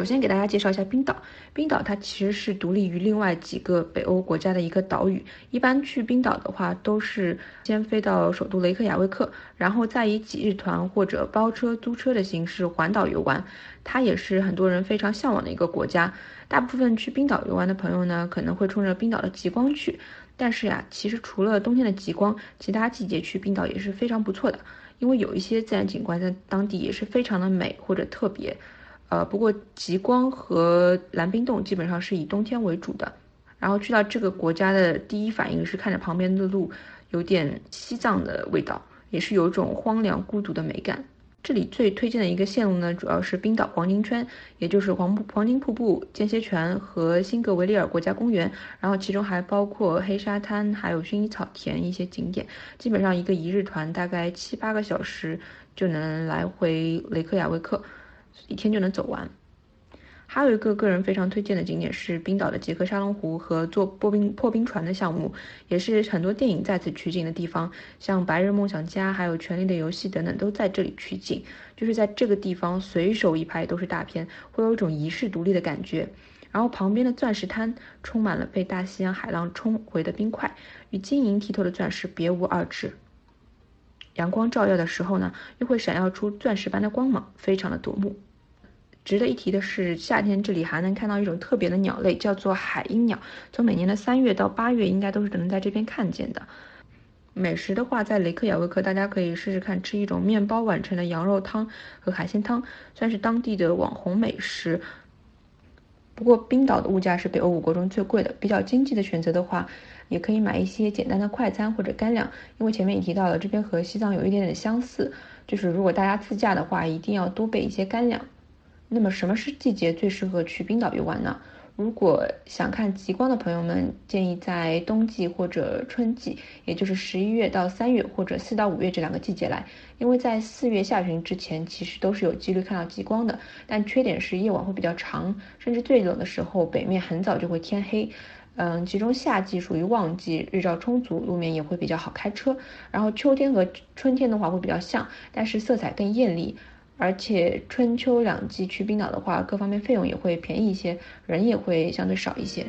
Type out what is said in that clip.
首先给大家介绍一下冰岛。冰岛它其实是独立于另外几个北欧国家的一个岛屿。一般去冰岛的话，都是先飞到首都雷克雅未克，然后再以几日团或者包车、租车的形式环岛游玩。它也是很多人非常向往的一个国家。大部分去冰岛游玩的朋友呢，可能会冲着冰岛的极光去。但是呀，其实除了冬天的极光，其他季节去冰岛也是非常不错的，因为有一些自然景观在当地也是非常的美或者特别。呃，不过极光和蓝冰洞基本上是以冬天为主的。然后去到这个国家的第一反应是看着旁边的路，有点西藏的味道，也是有一种荒凉孤独的美感。这里最推荐的一个线路呢，主要是冰岛黄金圈，也就是黄黄金瀑布、间歇泉和辛格维利尔国家公园。然后其中还包括黑沙滩，还有薰衣草田一些景点。基本上一个一日团大概七八个小时就能来回雷克雅未克。一天就能走完。还有一个个人非常推荐的景点是冰岛的杰克沙龙湖和坐破冰破冰船的项目，也是很多电影在此取景的地方，像《白日梦想家》还有《权力的游戏》等等都在这里取景。就是在这个地方随手一拍都是大片，会有一种遗世独立的感觉。然后旁边的钻石滩充满了被大西洋海浪冲回的冰块，与晶莹剔透的钻石别无二致。阳光照耀的时候呢，又会闪耀出钻石般的光芒，非常的夺目。值得一提的是，夏天这里还能看到一种特别的鸟类，叫做海鹰鸟。从每年的三月到八月，应该都是能在这边看见的。美食的话，在雷克雅未克，大家可以试试看吃一种面包碗成的羊肉汤和海鲜汤，算是当地的网红美食。不过，冰岛的物价是北欧五国中最贵的。比较经济的选择的话，也可以买一些简单的快餐或者干粮，因为前面也提到了，这边和西藏有一点点相似，就是如果大家自驾的话，一定要多备一些干粮。那么什么是季节最适合去冰岛游玩呢？如果想看极光的朋友们，建议在冬季或者春季，也就是十一月到三月或者四到五月这两个季节来，因为在四月下旬之前，其实都是有几率看到极光的。但缺点是夜晚会比较长，甚至最冷的时候，北面很早就会天黑。嗯，其中夏季属于旺季，日照充足，路面也会比较好开车。然后秋天和春天的话会比较像，但是色彩更艳丽。而且春秋两季去冰岛的话，各方面费用也会便宜一些，人也会相对少一些。